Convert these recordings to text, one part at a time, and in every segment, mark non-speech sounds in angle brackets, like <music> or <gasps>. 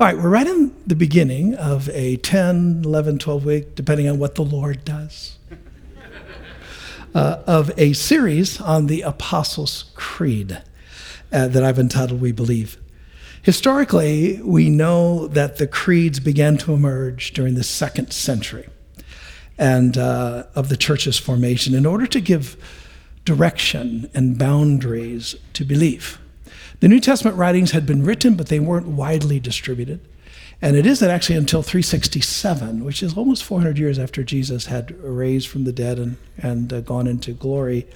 All right, we're right in the beginning of a 10, 11, 12 week, depending on what the Lord does, uh, of a series on the Apostles' Creed uh, that I've entitled We Believe. Historically, we know that the creeds began to emerge during the second century and uh, of the church's formation in order to give direction and boundaries to belief. The New Testament writings had been written, but they weren't widely distributed. And it isn't actually until 367, which is almost 400 years after Jesus had raised from the dead and, and uh, gone into glory,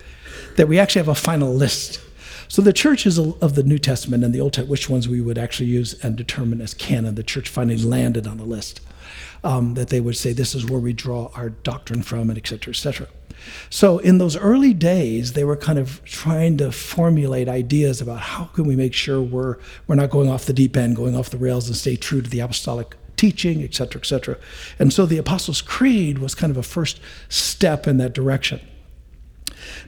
that we actually have a final list. So the churches of the New Testament and the Old Testament, which ones we would actually use and determine as canon, the church finally landed on the list. Um, that they would say this is where we draw our doctrine from, and et cetera, et cetera. So in those early days, they were kind of trying to formulate ideas about how can we make sure we're we're not going off the deep end, going off the rails, and stay true to the apostolic teaching, et cetera, et cetera. And so the Apostles' Creed was kind of a first step in that direction.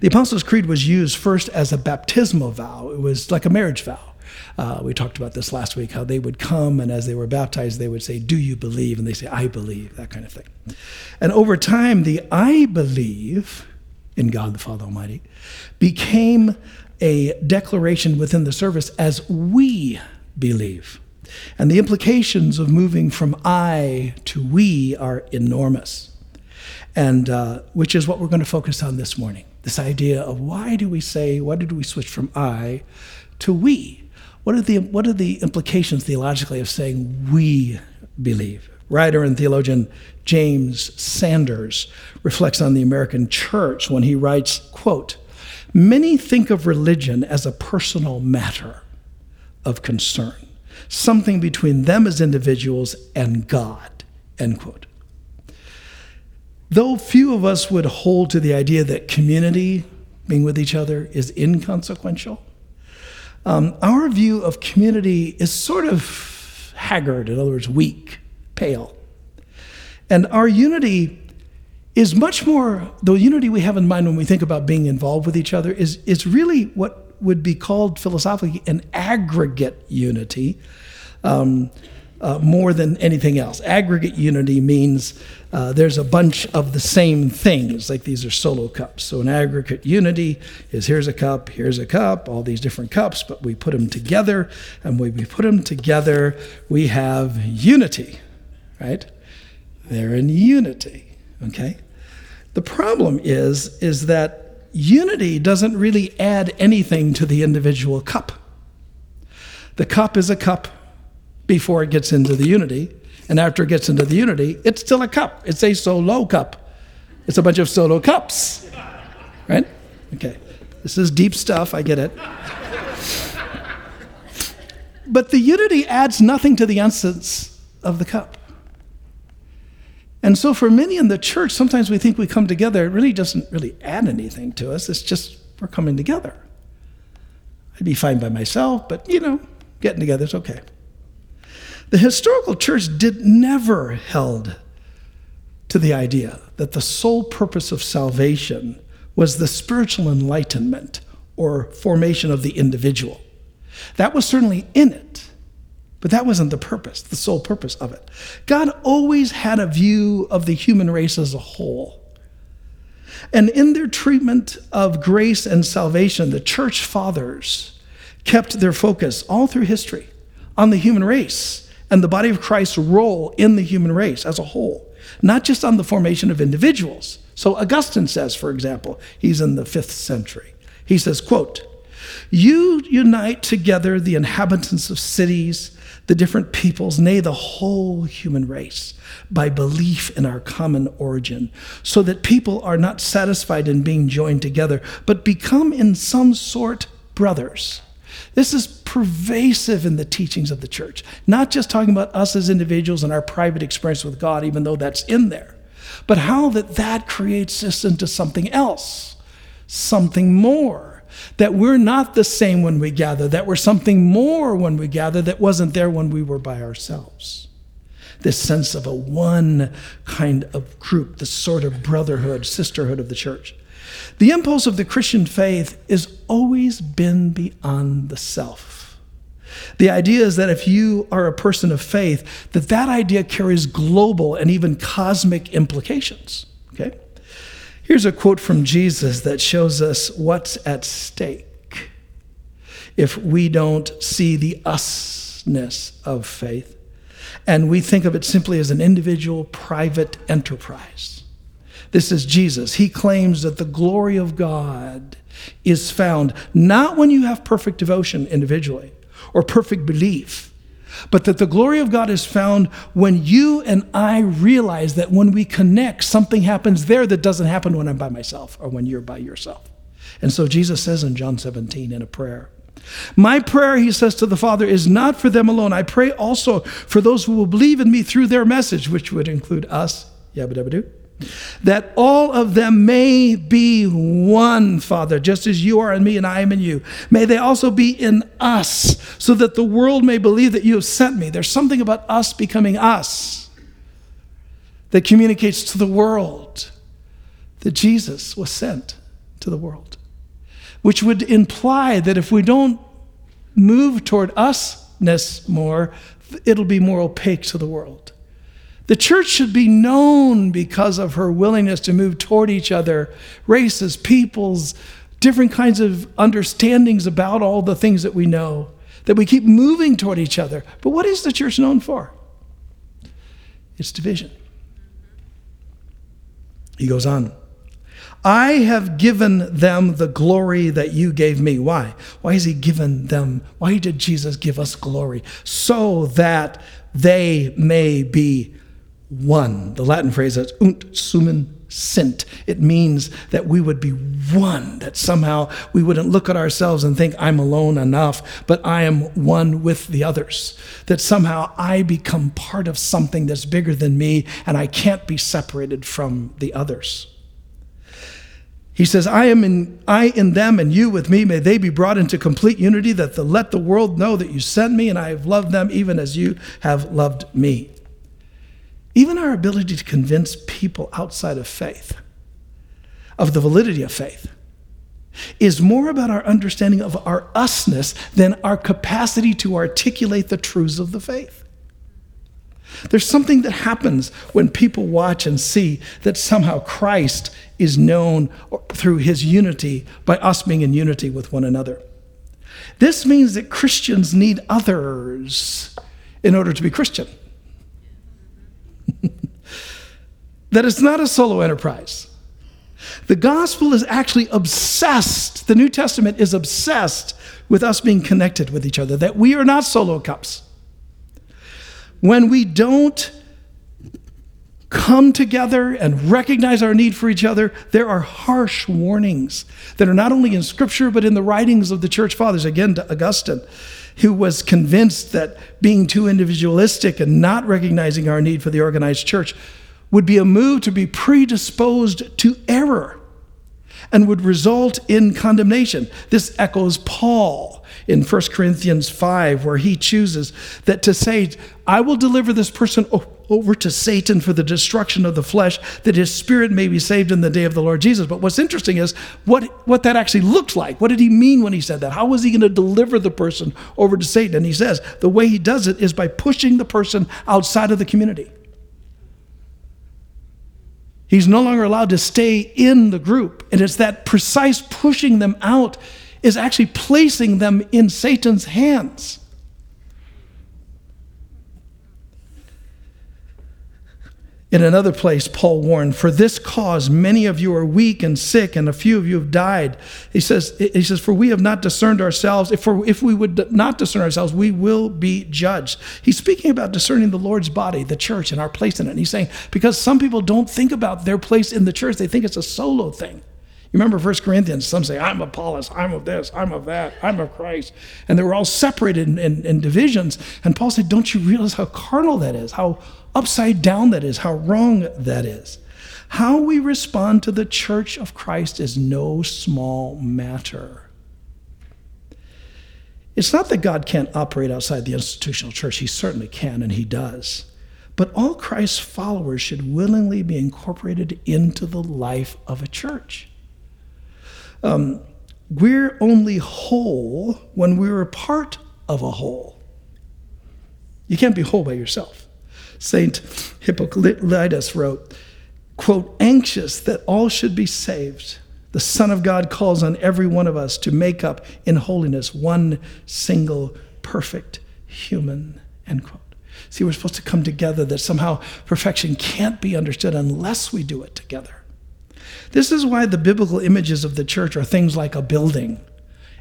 The Apostles' Creed was used first as a baptismal vow. It was like a marriage vow. Uh, we talked about this last week, how they would come and as they were baptized, they would say, Do you believe? And they say, I believe, that kind of thing. And over time, the I believe in God the Father Almighty became a declaration within the service as we believe. And the implications of moving from I to we are enormous, and uh, which is what we're going to focus on this morning. This idea of why do we say, why did we switch from I to we? What are the, what are the implications theologically of saying we believe? Writer and theologian James Sanders reflects on the American church when he writes, quote, Many think of religion as a personal matter of concern, something between them as individuals and God, end quote. Though few of us would hold to the idea that community, being with each other, is inconsequential, um, our view of community is sort of haggard, in other words, weak, pale. And our unity is much more, the unity we have in mind when we think about being involved with each other is, is really what would be called philosophically an aggregate unity. Um, uh, more than anything else. Aggregate unity means uh, there's a bunch of the same things, like these are solo cups. So an aggregate unity is here's a cup, here's a cup, all these different cups, but we put them together, and when we put them together, we have unity, right? They're in unity, okay? The problem is, is that unity doesn't really add anything to the individual cup. The cup is a cup before it gets into the unity. And after it gets into the unity, it's still a cup. It's a solo cup. It's a bunch of solo cups. Right? Okay. This is deep stuff, I get it. but the unity adds nothing to the essence of the cup. And so, for many in the church, sometimes we think we come together. It really doesn't really add anything to us. It's just we're coming together. I'd be fine by myself, but you know, getting together is okay. The historical church did never held to the idea that the sole purpose of salvation was the spiritual enlightenment or formation of the individual. That was certainly in it, but that wasn't the purpose, the sole purpose of it. God always had a view of the human race as a whole. And in their treatment of grace and salvation, the church fathers kept their focus all through history on the human race and the body of Christ's role in the human race as a whole, not just on the formation of individuals. So Augustine says, for example, he's in the fifth century. He says, quote, you unite together the inhabitants of cities, the different peoples, nay, the whole human race, by belief in our common origin, so that people are not satisfied in being joined together, but become in some sort brothers. This is pervasive in the teachings of the church, not just talking about us as individuals and our private experience with God, even though that's in there, but how that that creates us into something else, something more. That we're not the same when we gather, that we're something more when we gather that wasn't there when we were by ourselves. This sense of a one kind of group, the sort of brotherhood, sisterhood of the church. The impulse of the Christian faith has always been beyond the self. The idea is that if you are a person of faith, that that idea carries global and even cosmic implications. Okay? Here's a quote from Jesus that shows us what's at stake if we don't see the usness of faith and we think of it simply as an individual private enterprise. This is Jesus. He claims that the glory of God is found not when you have perfect devotion individually or perfect belief, but that the glory of God is found when you and I realize that when we connect, something happens there that doesn't happen when I'm by myself or when you're by yourself. And so Jesus says in John 17 in a prayer, my prayer, he says to the Father, is not for them alone. I pray also for those who will believe in me through their message, which would include us. Yabba dabba doo that all of them may be one, Father, just as you are in me and I am in you. May they also be in us, so that the world may believe that you have sent me. There's something about us becoming us that communicates to the world that Jesus was sent to the world, which would imply that if we don't move toward usness more, it'll be more opaque to the world. The church should be known because of her willingness to move toward each other, races, peoples, different kinds of understandings about all the things that we know, that we keep moving toward each other. But what is the church known for? It's division. He goes on. I have given them the glory that you gave me. Why? Why has he given them? Why did Jesus give us glory? So that they may be one. The Latin phrase is ut unum sint. It means that we would be one, that somehow we wouldn't look at ourselves and think, I'm alone enough, but I am one with the others. That somehow I become part of something that's bigger than me and I can't be separated from the others. He says, I am in I in them and you with me, may they be brought into complete unity, that the, let the world know that you sent me and I have loved them even as you have loved me. Even our ability to convince people outside of faith of the validity of faith is more about our understanding of our usness than our capacity to articulate the truths of the faith. There's something that happens when people watch and see that somehow Christ is known through his unity by us being in unity with one another. This means that Christians need others in order to be Christian. That it's not a solo enterprise. The gospel is actually obsessed, the New Testament is obsessed with us being connected with each other, that we are not solo cups. When we don't come together and recognize our need for each other, there are harsh warnings that are not only in Scripture, but in the writings of the church fathers. Again, to Augustine, who was convinced that being too individualistic and not recognizing our need for the organized church would be a move to be predisposed to error and would result in condemnation. This echoes Paul in 1 Corinthians 5, where he chooses that to say, I will deliver this person over to Satan for the destruction of the flesh, that his spirit may be saved in the day of the Lord Jesus. But what's interesting is what, what that actually looked like. What did he mean when he said that? How was he going to deliver the person over to Satan? And he says the way he does it is by pushing the person outside of the community. He's no longer allowed to stay in the group. And it's that precise pushing them out is actually placing them in Satan's hands. In another place, Paul warned, For this cause many of you are weak and sick, and a few of you have died. He says, he says For we have not discerned ourselves. If, for, if we would not discern ourselves, we will be judged. He's speaking about discerning the Lord's body, the church, and our place in it. And he's saying, Because some people don't think about their place in the church, they think it's a solo thing. You remember 1 Corinthians, some say, I'm Apollos, I'm of this, I'm of that, I'm of Christ. And they were all separated in, in, in divisions. And Paul said, Don't you realize how carnal that is, how upside down that is, how wrong that is? How we respond to the church of Christ is no small matter. It's not that God can't operate outside the institutional church, He certainly can, and He does. But all Christ's followers should willingly be incorporated into the life of a church. Um, we're only whole when we're a part of a whole. You can't be whole by yourself. Saint Hippolytus wrote, quote, anxious that all should be saved. The Son of God calls on every one of us to make up in holiness one single perfect human, end quote. See, we're supposed to come together, that somehow perfection can't be understood unless we do it together. This is why the biblical images of the church are things like a building.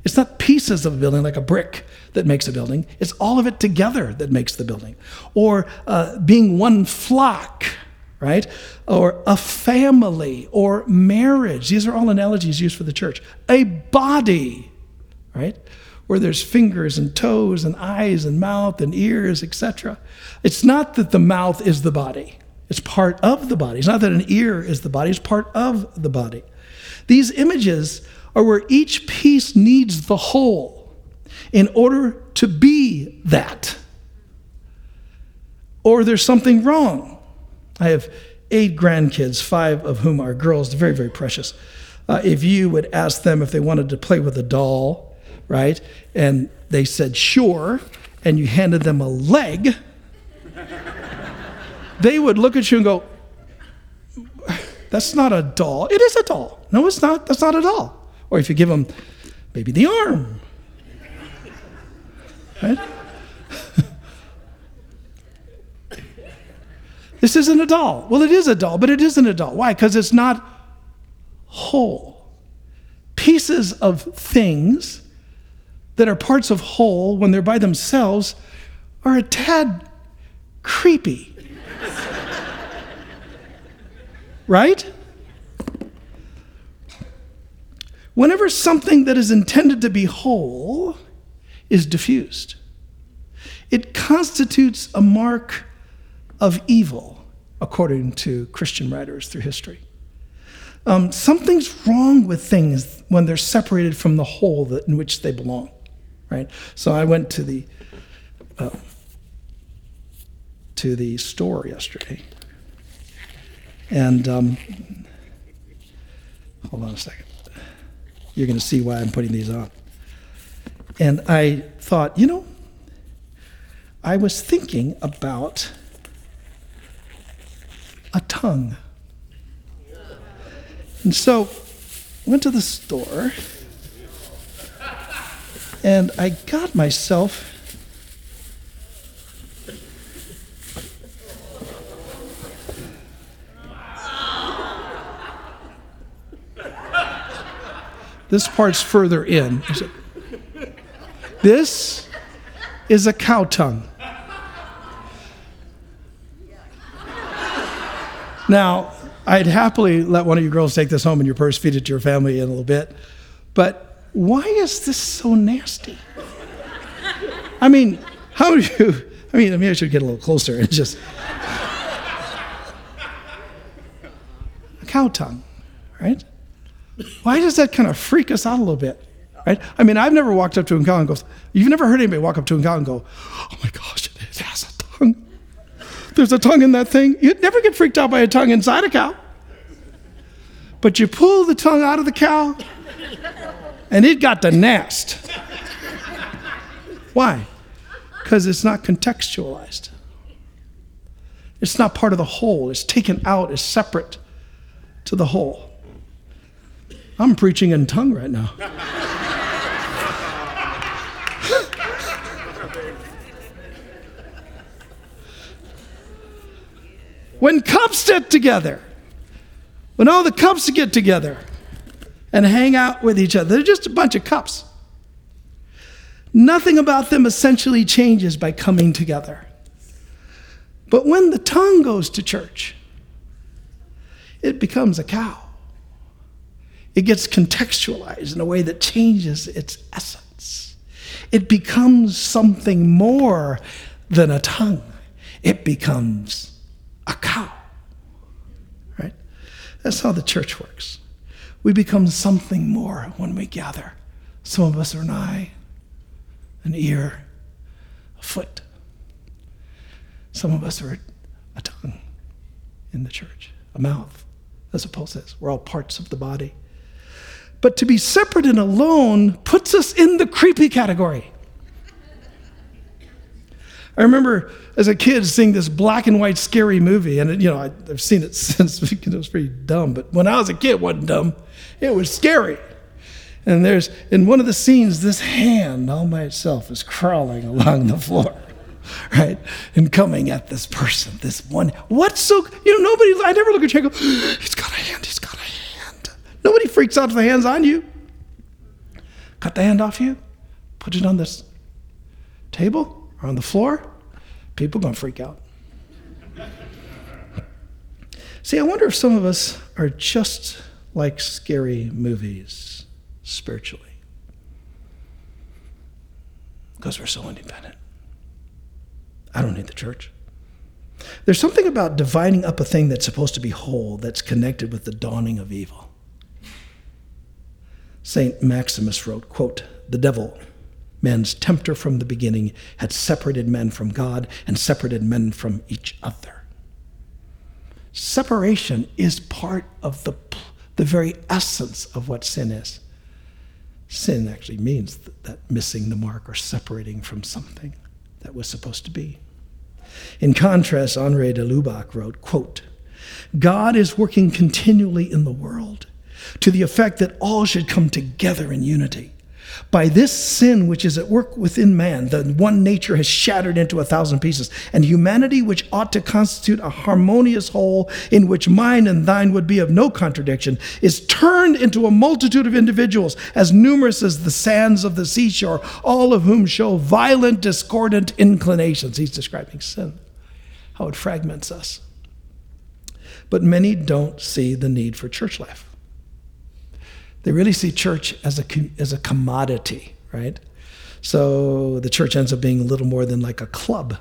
It's not pieces of a building like a brick that makes a building, it's all of it together that makes the building. Or uh, being one flock, right? Or a family or marriage. These are all analogies used for the church. A body, right? Where there's fingers and toes and eyes and mouth and ears, etc. It's not that the mouth is the body. It's part of the body. It's not that an ear is the body, it's part of the body. These images are where each piece needs the whole in order to be that. Or there's something wrong. I have eight grandkids, five of whom are girls, very, very precious. Uh, if you would ask them if they wanted to play with a doll, right, and they said sure, and you handed them a leg, they would look at you and go, That's not a doll. It is a doll. No, it's not. That's not a doll. Or if you give them maybe the arm. Right? <laughs> this isn't a doll. Well, it is a doll, but it isn't a doll. Why? Because it's not whole. Pieces of things that are parts of whole when they're by themselves are a tad creepy right? Whenever something that is intended to be whole is diffused, it constitutes a mark of evil, according to Christian writers through history. Um, something's wrong with things when they're separated from the whole that, in which they belong, right? So I went to the uh, to the store yesterday, and um, hold on a second. You're going to see why I'm putting these on. And I thought, you know, I was thinking about a tongue. And so went to the store and I got myself This part's further in. This is a cow tongue. Now, I'd happily let one of you girls take this home in your purse, feed it to your family in a little bit. But why is this so nasty? I mean, how do you? I mean, maybe I should get a little closer and just. a cow tongue, right? Why does that kind of freak us out a little bit? Right? I mean, I've never walked up to a cow and goes, you've never heard anybody walk up to a cow and go, oh my gosh, it has a tongue. There's a tongue in that thing. You'd never get freaked out by a tongue inside a cow. But you pull the tongue out of the cow, and it got the nest. Why? Because it's not contextualized. It's not part of the whole. It's taken out as separate to the whole. I'm preaching in tongue right now. when cups get together, when all the cups get together and hang out with each other, they're just a bunch of cups. Nothing about them essentially changes by coming together. But when the tongue goes to church, it becomes a cow it gets contextualized in a way that changes its essence. It becomes something more than a tongue, it becomes a cow. Right? That's how the church works. We become something more when we gather. Some of us are an eye, an ear, a foot. Some of us are a tongue in the church, a mouth, as Paul says. We're all parts of the body. But to be separate and alone puts us in the creepy category. I remember as a kid seeing this black and white scary movie, and it, you know I, have seen it <laughs> since because it was pretty dumb. But when I was a kid, it wasn't dumb; it was scary. And there's in one of the scenes, this hand all by itself is crawling along the floor, <laughs> right, and coming at this person. This one, what's so you know? Nobody. I never look at you and go, <gasps> "He's got a hand. He's got a hand." Nobody freaks out if the hand's on you. Cut the hand off you, put it on this table or on the floor people to freak out. See, I wonder if some of us are just like scary movies spiritually because we're so independent. I don't need the church. There's something about dividing up a thing that's supposed to be whole that's connected with the dawning of evil. St. Maximus wrote, quote, "The devil man's tempter from the beginning, had separated men from God and separated men from each other. Separation is part of the, the very essence of what sin is. Sin actually means that, that missing the mark or separating from something that was supposed to be. In contrast, Henri de Lubac wrote, quote, God is working continually in the world to the effect that all should come together in unity by this sin which is at work within man, the one nature has shattered into a thousand pieces, and humanity, which ought to constitute a harmonious whole in which mine and thine would be of no contradiction, is turned into a multitude of individuals as numerous as the sands of the seashore, all of whom show violent, discordant inclinations. He's describing sin, how it fragments us. But many don't see the need for church life. They really see church as a, as a commodity, right? So the church ends up being a little more than like a club,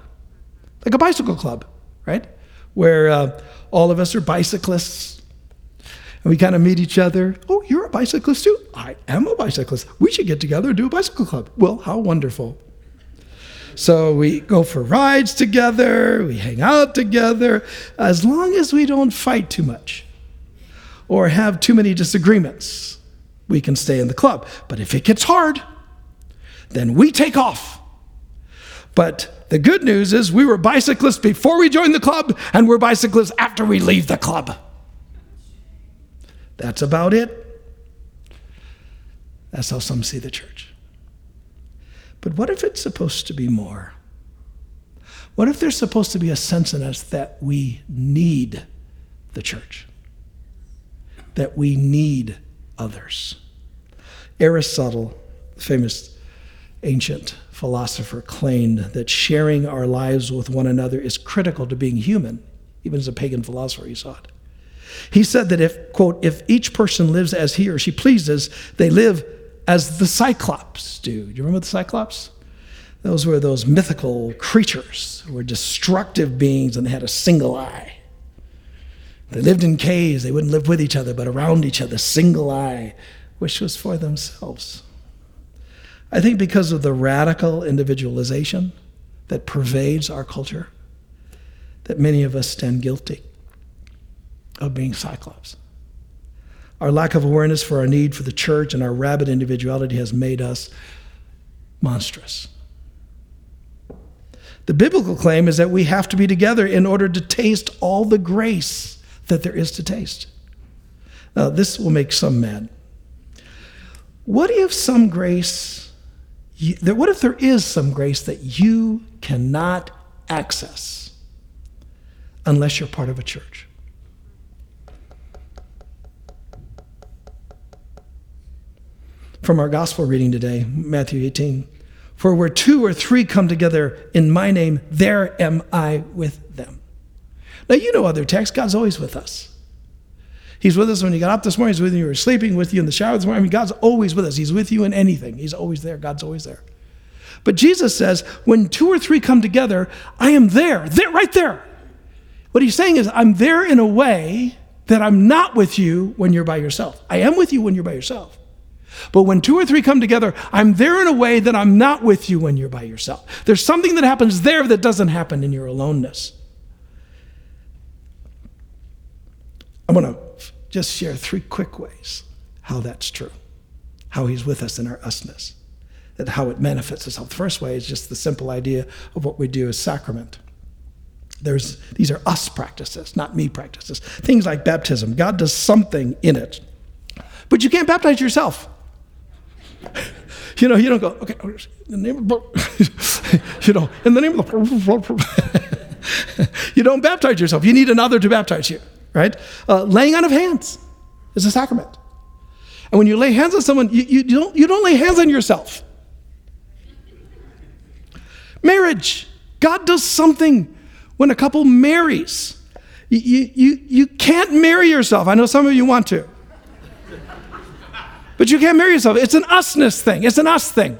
like a bicycle club, right? Where uh, all of us are bicyclists and we kind of meet each other. Oh, you're a bicyclist too? I am a bicyclist. We should get together and do a bicycle club. Well, how wonderful. So we go for rides together, we hang out together, as long as we don't fight too much or have too many disagreements we can stay in the club. But if it gets hard, then we take off. But the good news is we were bicyclists before we joined the club, and we're bicyclists after we leave the club. That's about it. That's how some see the church. But what if it's supposed to be more? What if there's supposed to be a sense in us that we need the church? That we need others. Aristotle, the famous ancient philosopher, claimed that sharing our lives with one another is critical to being human. Even as a pagan philosopher, he saw it. He said that if, quote, if each person lives as he or she pleases, they live as the Cyclops do. Do you remember the Cyclops? Those were those mythical creatures who were destructive beings and they had a single eye. They lived in caves. They wouldn't live with each other, but around each other, single eye, which was for themselves. I think because of the radical individualization that pervades our culture, that many of us stand guilty of being cyclops. Our lack of awareness for our need for the church and our rabid individuality has made us monstrous. The biblical claim is that we have to be together in order to taste all the grace that there is to taste. Now, this will make some mad. What if some grace, what if there is some grace that you cannot access unless you're part of a church? From our gospel reading today, Matthew 18. For where two or three come together in my name, there am I with them. Now, you know other texts. God's always with us. He's with us when you got up this morning. He's with you when you were sleeping, with you in the shower this morning. I mean, God's always with us. He's with you in anything. He's always there. God's always there. But Jesus says, when two or three come together, I am there. There, right there. What he's saying is, I'm there in a way that I'm not with you when you're by yourself. I am with you when you're by yourself. But when two or three come together, I'm there in a way that I'm not with you when you're by yourself. There's something that happens there that doesn't happen in your aloneness. I'm going to just share three quick ways how that's true, how he's with us in our usness. that how it manifests itself. The first way is just the simple idea of what we do as sacrament. There's, these are us practices, not me practices. Things like baptism. God does something in it. But you can't baptize yourself. <laughs> You know, you don't go, okay, oh, in the name of, <laughs> you know, in the name of the, <laughs> you don't baptize yourself. You need another to baptize you, right? Uh, laying on of hands is a sacrament. And when you lay hands on someone, you, you, don't, you don't lay hands on yourself. Marriage. God does something when a couple marries. You, you, you can't marry yourself. I know some of you want to. But you can't marry yourself. It's an usness thing. It's an us thing.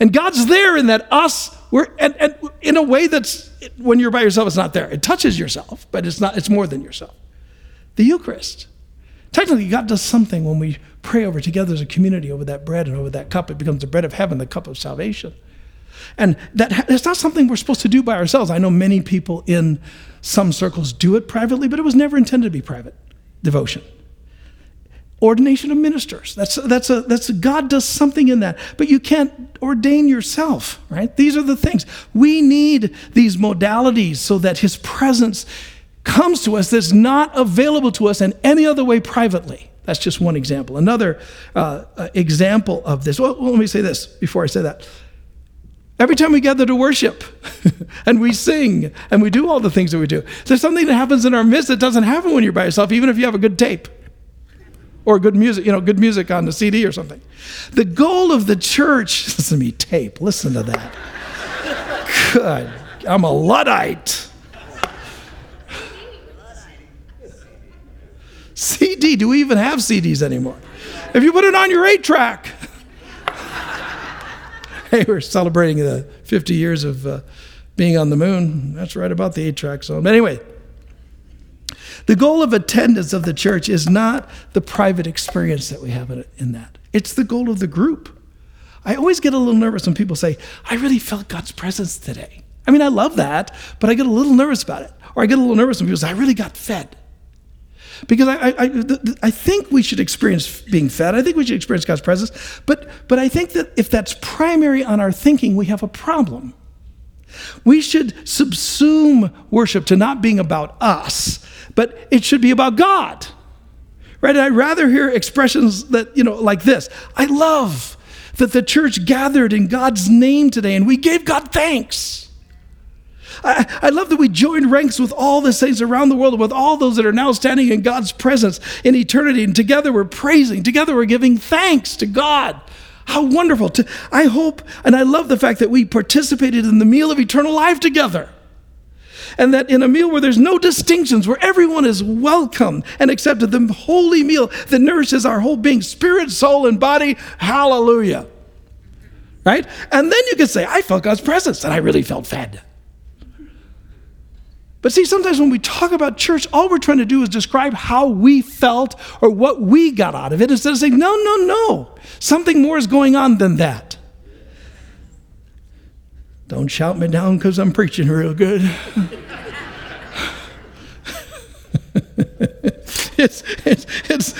And God's there in that us, we're, and, and in a way that's, when you're by yourself, it's not there. It touches yourself, but it's not, it's more than yourself. The Eucharist. Technically, God does something when we pray over together as a community over that bread and over that cup. It becomes the bread of heaven, the cup of salvation. And that, that's not something we're supposed to do by ourselves. I know many people in some circles do it privately, but it was never intended to be private devotion ordination of ministers. That's, that's, a, that's a, God does something in that, but you can't ordain yourself, right? These are the things. We need these modalities so that His presence comes to us that's not available to us in any other way privately. That's just one example. Another uh, uh, example of this, well, let me say this before I say that. Every time we gather to worship <laughs> and we sing and we do all the things that we do, there's something that happens in our midst that doesn't happen when you're by yourself, even if you have a good tape or good music, you know, good music on the CD or something. The goal of the church, <laughs> listen to me, tape, listen to that. Good. I'm a Luddite. CD, do we even have CDs anymore? If you put it on your eight track. <laughs> hey, we're celebrating the 50 years of uh, being on the moon. That's right about the eight track song. But anyway, the goal of attendance of the church is not the private experience that we have in that, it's the goal of the group. I always get a little nervous when people say, I really felt God's presence today. I mean, I love that, but I get a little nervous about it. Or I get a little nervous when people say, I really got fed. Because I, I, I, think we should experience being fed. I think we should experience God's presence. But, but I think that if that's primary on our thinking, we have a problem. We should subsume worship to not being about us, but it should be about God. Right? I'd rather hear expressions that, you know, like this. I love that the church gathered in God's name today and we gave God thanks. I, I, love that we joined ranks with all the saints around the world, with all those that are now standing in God's presence in eternity. And together we're praising, together we're giving thanks to God. How wonderful. To, I hope and I love the fact that we participated in the meal of eternal life together and that in a meal where there's no distinctions, where everyone is welcome and accepted, the holy meal that nourishes our whole being, spirit, soul, and body, hallelujah. Right? And then you can say, I felt God's presence and I really felt fed. But see, sometimes when we talk about church, all we're trying to do is describe how we felt or what we got out of it instead of saying, no, no, no. Something more is going on than that. Don't shout me down because I'm preaching real good. <laughs> it's, it's, it's,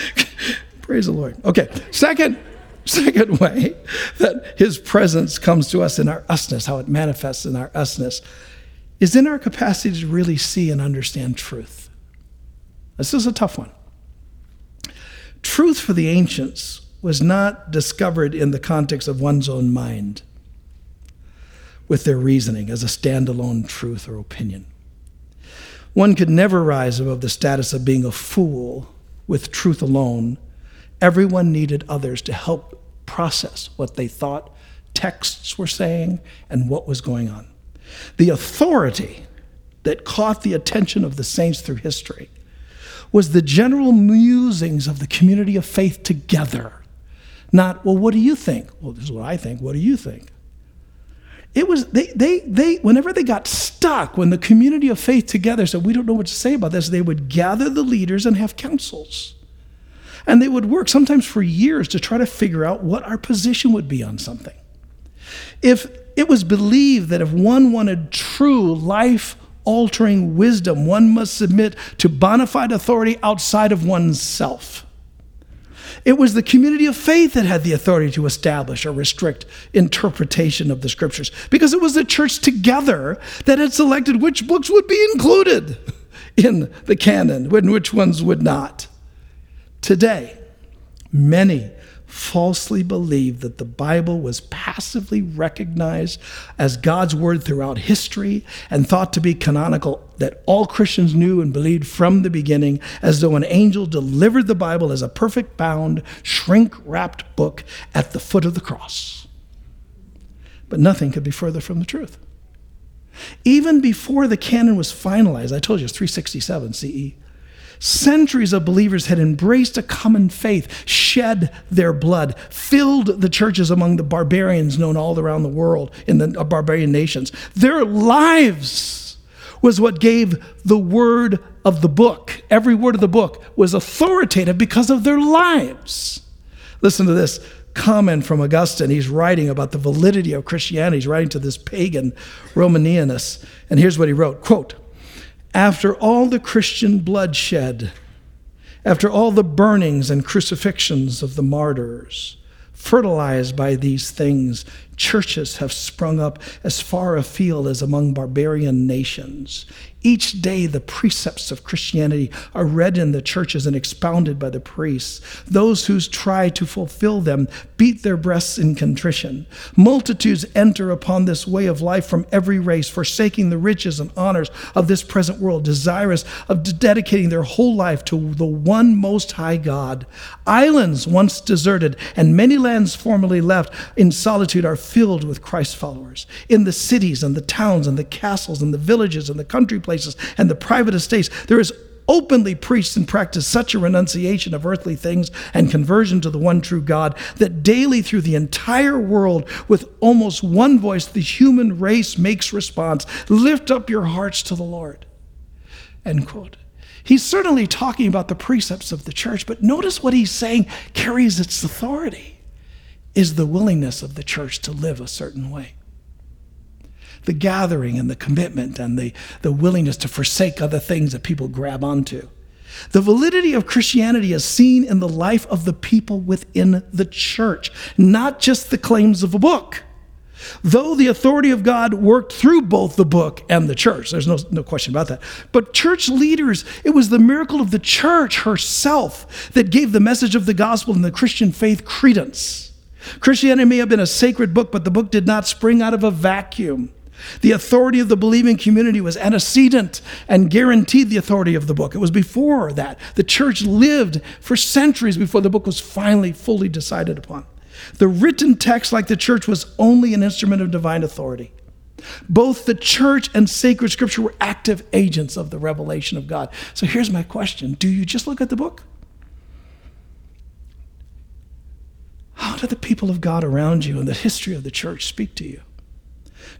praise the Lord. Okay, second, second way that his presence comes to us in our usness, how it manifests in our usness, is in our capacity to really see and understand truth. This is a tough one. Truth for the ancients was not discovered in the context of one's own mind with their reasoning as a standalone truth or opinion. One could never rise above the status of being a fool with truth alone. Everyone needed others to help process what they thought texts were saying and what was going on. The authority that caught the attention of the saints through history was the general musings of the community of faith together. Not, well, what do you think? Well, this is what I think. What do you think? it was they they they whenever they got stuck when the community of faith together said we don't know what to say about this they would gather the leaders and have councils and they would work sometimes for years to try to figure out what our position would be on something if it was believed that if one wanted true life altering wisdom one must submit to bona fide authority outside of oneself It was the community of faith that had the authority to establish or restrict interpretation of the scriptures because it was the church together that had selected which books would be included in the canon and which ones would not. Today, many falsely believed that the Bible was passively recognized as God's word throughout history and thought to be canonical, that all Christians knew and believed from the beginning, as though an angel delivered the Bible as a perfect bound, shrink wrapped book at the foot of the cross. But nothing could be further from the truth. Even before the canon was finalized, I told you it's 367 CE. Centuries of believers had embraced a common faith, shed their blood, filled the churches among the barbarians known all around the world in the uh, barbarian nations. Their lives was what gave the word of the book, every word of the book was authoritative because of their lives. Listen to this comment from Augustine. He's writing about the validity of Christianity. He's writing to this pagan Romanianus. And here's what he wrote quote, after all the Christian bloodshed, after all the burnings and crucifixions of the martyrs, fertilized by these things, churches have sprung up as far afield as among barbarian nations. Each day, the precepts of Christianity are read in the churches and expounded by the priests. Those who try to fulfill them beat their breasts in contrition. Multitudes enter upon this way of life from every race, forsaking the riches and honors of this present world, desirous of dedicating their whole life to the one most high God. Islands once deserted and many lands formerly left in solitude are filled with Christ followers. In the cities and the towns and the castles and the villages and the country places, places and the private estates, there is openly preached and practiced such a renunciation of earthly things and conversion to the one true God that daily through the entire world, with almost one voice, the human race makes response Lift up your hearts to the Lord. End quote. He's certainly talking about the precepts of the church, but notice what he's saying carries its authority is the willingness of the church to live a certain way the gathering and the commitment and the, the willingness to forsake other things that people grab onto. The validity of Christianity is seen in the life of the people within the church, not just the claims of a book. Though the authority of God worked through both the book and the church, there's no, no question about that. But church leaders, it was the miracle of the church herself that gave the message of the gospel and the Christian faith credence. Christianity may have been a sacred book, but the book did not spring out of a vacuum. The authority of the believing community was antecedent and guaranteed the authority of the book. It was before that. The church lived for centuries before the book was finally fully decided upon. The written text, like the church, was only an instrument of divine authority. Both the church and sacred scripture were active agents of the revelation of God. So here's my question Do you just look at the book? How do the people of God around you and the history of the church speak to you?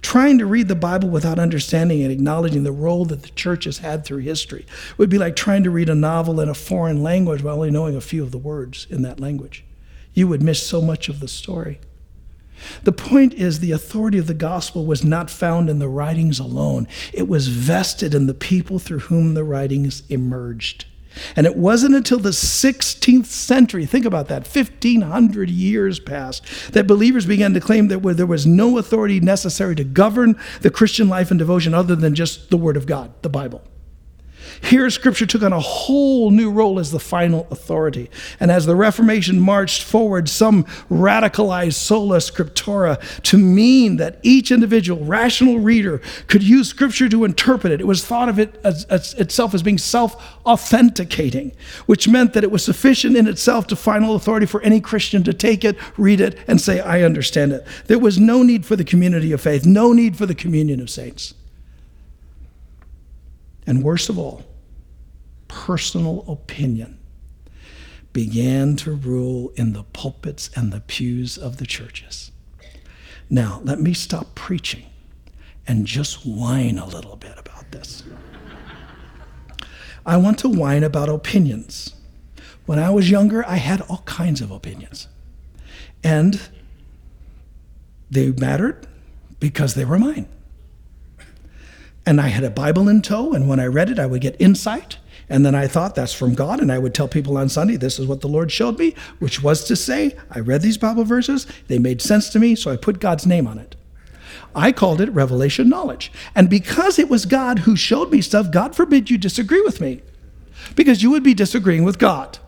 Trying to read the Bible without understanding and acknowledging the role that the church has had through history would be like trying to read a novel in a foreign language while only knowing a few of the words in that language. You would miss so much of the story. The point is, the authority of the gospel was not found in the writings alone, it was vested in the people through whom the writings emerged. And it wasn't until the 16th century, think about that, 1500 years passed, that believers began to claim that there was no authority necessary to govern the Christian life and devotion other than just the Word of God, the Bible. Here, Scripture took on a whole new role as the final authority. And as the Reformation marched forward, some radicalized sola scriptura to mean that each individual rational reader could use Scripture to interpret it. It was thought of it as, as itself as being self authenticating, which meant that it was sufficient in itself to final authority for any Christian to take it, read it, and say, I understand it. There was no need for the community of faith, no need for the communion of saints. And worst of all, personal opinion began to rule in the pulpits and the pews of the churches. Now, let me stop preaching and just whine a little bit about this. I want to whine about opinions. When I was younger, I had all kinds of opinions. And they mattered because they were mine. And I had a Bible in tow, and when I read it, I would get insight And then I thought that's from God, and I would tell people on Sunday, this is what the Lord showed me, which was to say, I read these Bible verses, they made sense to me, so I put God's name on it. I called it revelation knowledge. And because it was God who showed me stuff, God forbid you disagree with me, because you would be disagreeing with God.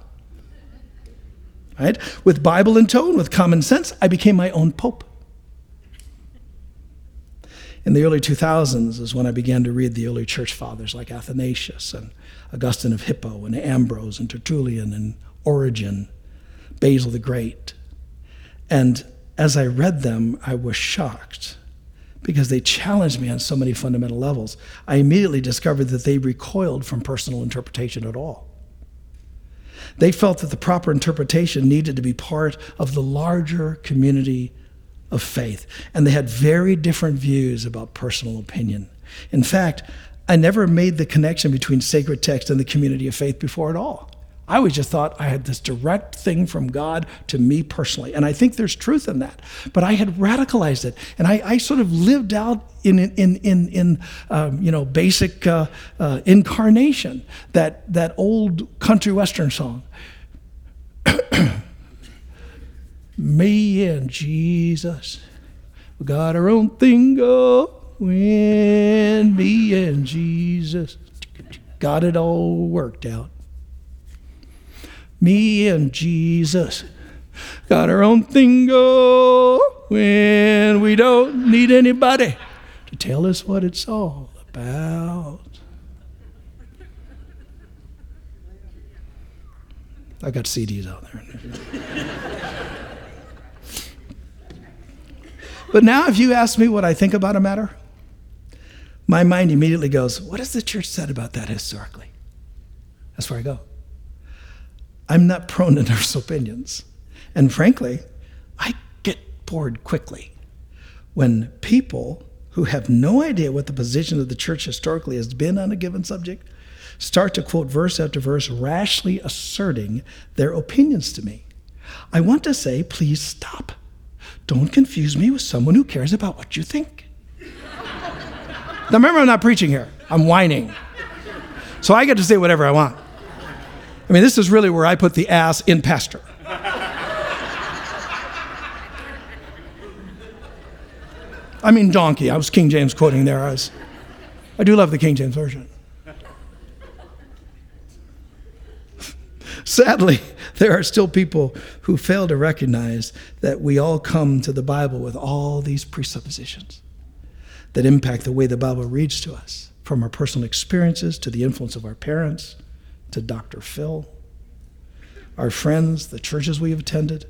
Right? With Bible in tone, with common sense, I became my own pope. In the early 2000s is when I began to read the early church fathers like Athanasius and Augustine of Hippo and Ambrose and Tertullian and Origen, Basil the Great. And as I read them, I was shocked because they challenged me on so many fundamental levels. I immediately discovered that they recoiled from personal interpretation at all. They felt that the proper interpretation needed to be part of the larger community of faith. And they had very different views about personal opinion. In fact, I never made the connection between sacred text and the community of faith before at all. I always just thought I had this direct thing from God to me personally. And I think there's truth in that. But I had radicalized it. And I, I sort of lived out in, in, in, in um, you know, basic uh, uh, incarnation, that, that old country western song. <clears throat> Me and Jesus, we got our own thing going. When me and Jesus got it all worked out. Me and Jesus got our own thing going. When we don't need anybody to tell us what it's all about. I got CDs out there. <laughs> But now, if you ask me what I think about a matter, my mind immediately goes, What has the church said about that historically? That's where I go. I'm not prone to nurse <laughs> opinions. And frankly, I get bored quickly when people who have no idea what the position of the church historically has been on a given subject start to quote verse after verse, rashly asserting their opinions to me. I want to say, please stop. Don't confuse me with someone who cares about what you think. Now, remember, I'm not preaching here, I'm whining. So I get to say whatever I want. I mean, this is really where I put the ass in pastor. I mean, donkey. I was King James quoting there. I, was, I do love the King James Version. Sadly, there are still people who fail to recognize that we all come to the Bible with all these presuppositions that impact the way the Bible reads to us, from our personal experiences to the influence of our parents to Dr. Phil, our friends, the churches we have attended,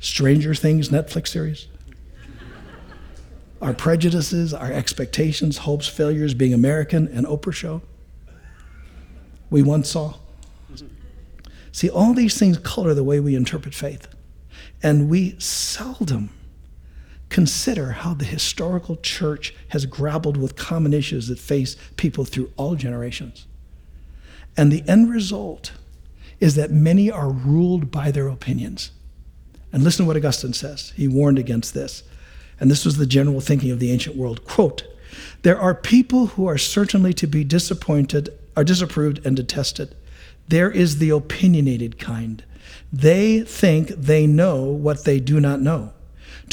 Stranger Things Netflix series, our prejudices, our expectations, hopes, failures, being American, and Oprah show we once saw. See, all these things color the way we interpret faith. And we seldom consider how the historical church has grappled with common issues that face people through all generations. And the end result is that many are ruled by their opinions. And listen to what Augustine says. He warned against this. And this was the general thinking of the ancient world. Quote, there are people who are certainly to be disappointed, are disapproved and detested there is the opinionated kind. They think they know what they do not know.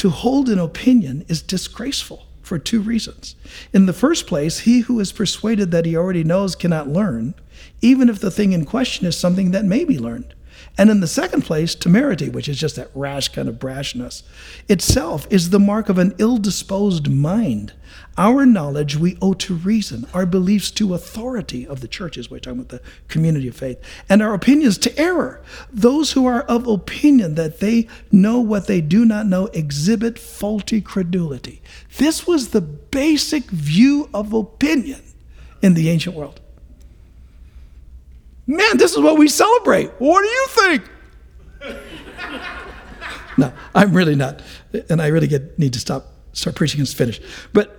To hold an opinion is disgraceful for two reasons. In the first place, he who is persuaded that he already knows cannot learn, even if the thing in question is something that may be learned. And in the second place, temerity, which is just that rash kind of brashness, itself is the mark of an ill disposed mind. Our knowledge we owe to reason, our beliefs to authority of the churches, we're talking about the community of faith, and our opinions to error. Those who are of opinion that they know what they do not know exhibit faulty credulity. This was the basic view of opinion in the ancient world. Man, this is what we celebrate. What do you think? <laughs> no, I'm really not. And I really get, need to stop, start preaching and finish. But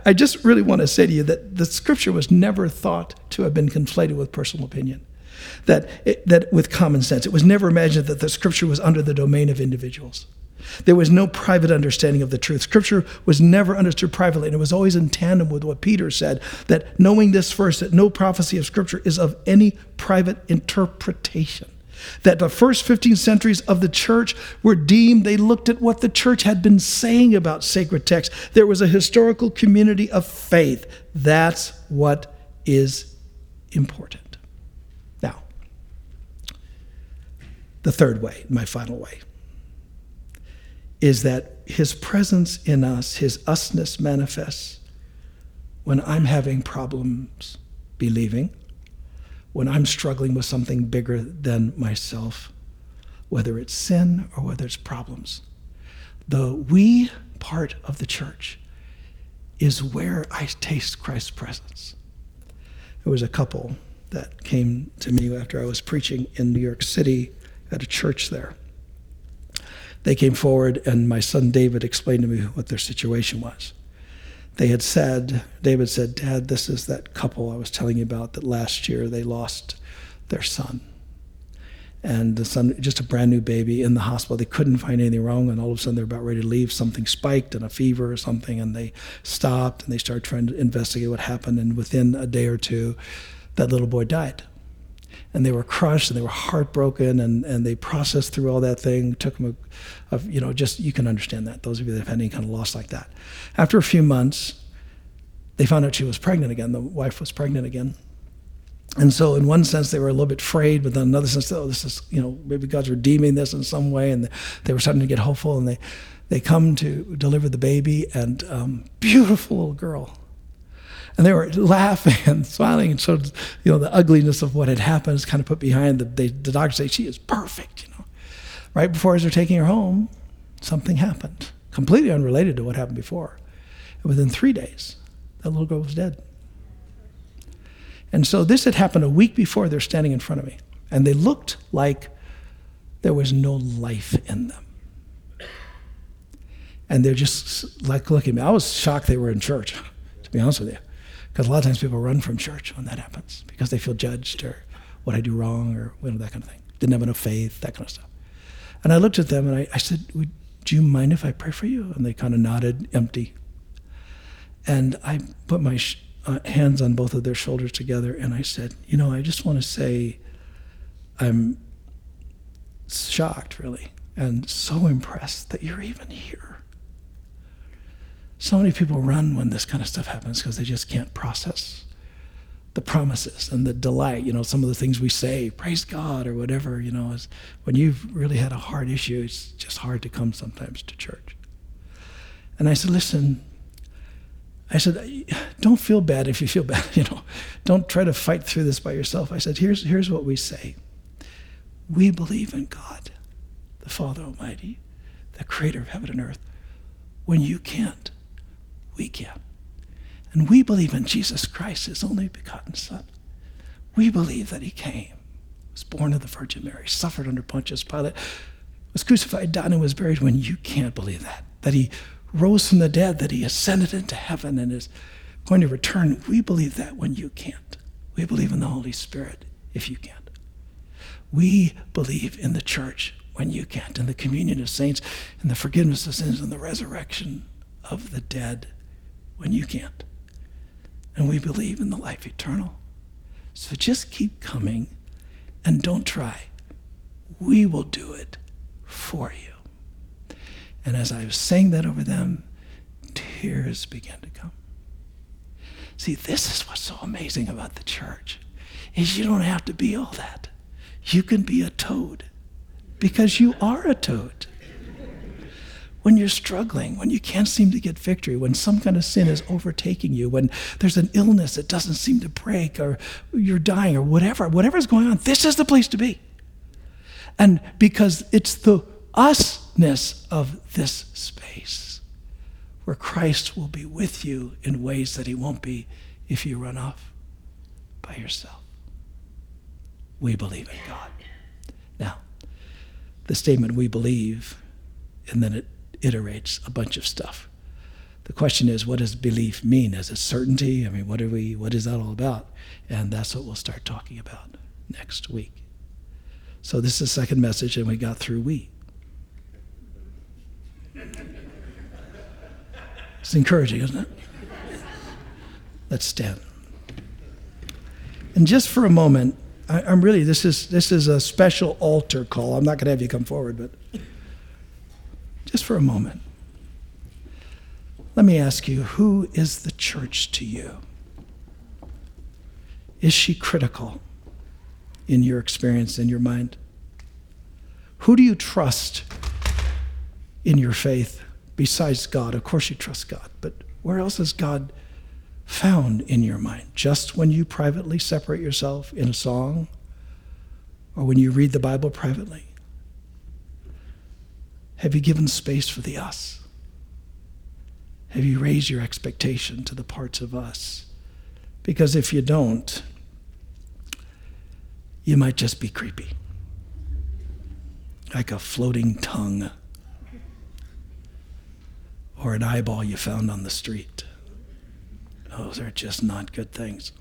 <laughs> I just really want to say to you that the scripture was never thought to have been conflated with personal opinion. That, it, that with common sense. It was never imagined that the scripture was under the domain of individuals. There was no private understanding of the truth. Scripture was never understood privately, and it was always in tandem with what Peter said that knowing this first, that no prophecy of Scripture is of any private interpretation. That the first 15 centuries of the church were deemed, they looked at what the church had been saying about sacred texts. There was a historical community of faith. That's what is important. Now, the third way, my final way is that his presence in us, his usness manifests when I'm having problems believing, when I'm struggling with something bigger than myself, whether it's sin or whether it's problems. The we part of the church is where I taste Christ's presence. There was a couple that came to me after I was preaching in New York City at a church there they came forward, and my son David explained to me what their situation was. They had said, David said, Dad, this is that couple I was telling you about that last year they lost their son. And the son, just a brand new baby in the hospital. They couldn't find anything wrong, and all of a sudden they're about ready to leave. Something spiked and a fever or something, and they stopped and they started trying to investigate what happened. And within a day or two, that little boy died and they were crushed and they were heartbroken and, and they processed through all that thing. took them, a, a, you know, just you can understand that. Those of you that have had any kind of loss like that. After a few months, they found out she was pregnant again. The wife was pregnant again. And so, in one sense, they were a little bit afraid, but then another sense, oh, this is, you know, maybe God's redeeming this in some way. And they were starting to get hopeful. And they, they come to deliver the baby, and um, beautiful little girl and they were <laughs> laughing and smiling and showed, you know, the ugliness of what had happened is kind of put behind. The, they, the doctor say she is perfect, you know. Right before as they're taking her home, something happened, completely unrelated to what happened before. And within three days, that little girl was dead. And so this had happened a week before they're standing in front of me. And they looked like there was no life in them. And they're just like looking at me. I was shocked they were in church, <laughs> to be honest with you. Because a lot of times people run from church when that happens because they feel judged or what I do wrong or you know, that kind of thing. Didn't have enough faith, that kind of stuff. And I looked at them and I, I said, Would you mind if I pray for you? And they kind of nodded, empty. And I put my sh- uh, hands on both of their shoulders together and I said, You know, I just want to say I'm shocked, really, and so impressed that you're even here. So many people run when this kind of stuff happens because they just can't process the promises and the delight. You know, some of the things we say, praise God or whatever, you know, is when you've really had a hard issue, it's just hard to come sometimes to church. And I said, listen, I said, don't feel bad if you feel bad, <laughs> you know. Don't try to fight through this by yourself. I said, here's, here's what we say. We believe in God, the Father Almighty, the creator of heaven and earth, when you can't we can. And we believe in Jesus Christ, his only begotten Son. We believe that he came, was born of the Virgin Mary, suffered under Pontius Pilate, was crucified, died, and was buried when you can't believe that. That he rose from the dead, that he ascended into heaven and is going to return. We believe that when you can't. We believe in the Holy Spirit if you can't. We believe in the church when you can't, in the communion of saints, in the forgiveness of sins, and the resurrection of the dead when you can't. And we believe in the life eternal. So just keep coming and don't try. We will do it for you. And as I was saying that over them, tears began to come. See, this is what's so amazing about the church is you don't have to be all that. You can be a toad because you are a toad when you're struggling, when you can't seem to get victory, when some kind of sin is overtaking you, when there's an illness that doesn't seem to break, or you're dying, or whatever, whatever's going on, this is the place to be. And because it's the usness of this space where Christ will be with you in ways that he won't be if you run off by yourself. We believe in God. Now, the statement we believe, and then it iterates a bunch of stuff. The question is, what does belief mean? Is it certainty? I mean, what are we? What is that all about? And that's what we'll start talking about next week. So this is the second message, and we got through we. It's encouraging, isn't it? Let's stand. And just for a moment, I, am really this is this is a special altar call. I'm not going to have you come forward, but just for a moment, let me ask you: Who is the church to you? Is she critical in your experience, in your mind? Who do you trust in your faith besides God? Of course, you trust God, but where else is God found in your mind? Just when you privately separate yourself in a song or when you read the Bible privately? Have you given space for the us? Have you raised your expectation to the parts of us? Because if you don't, you might just be creepy, like a floating tongue or an eyeball you found on the street. Those are just not good things.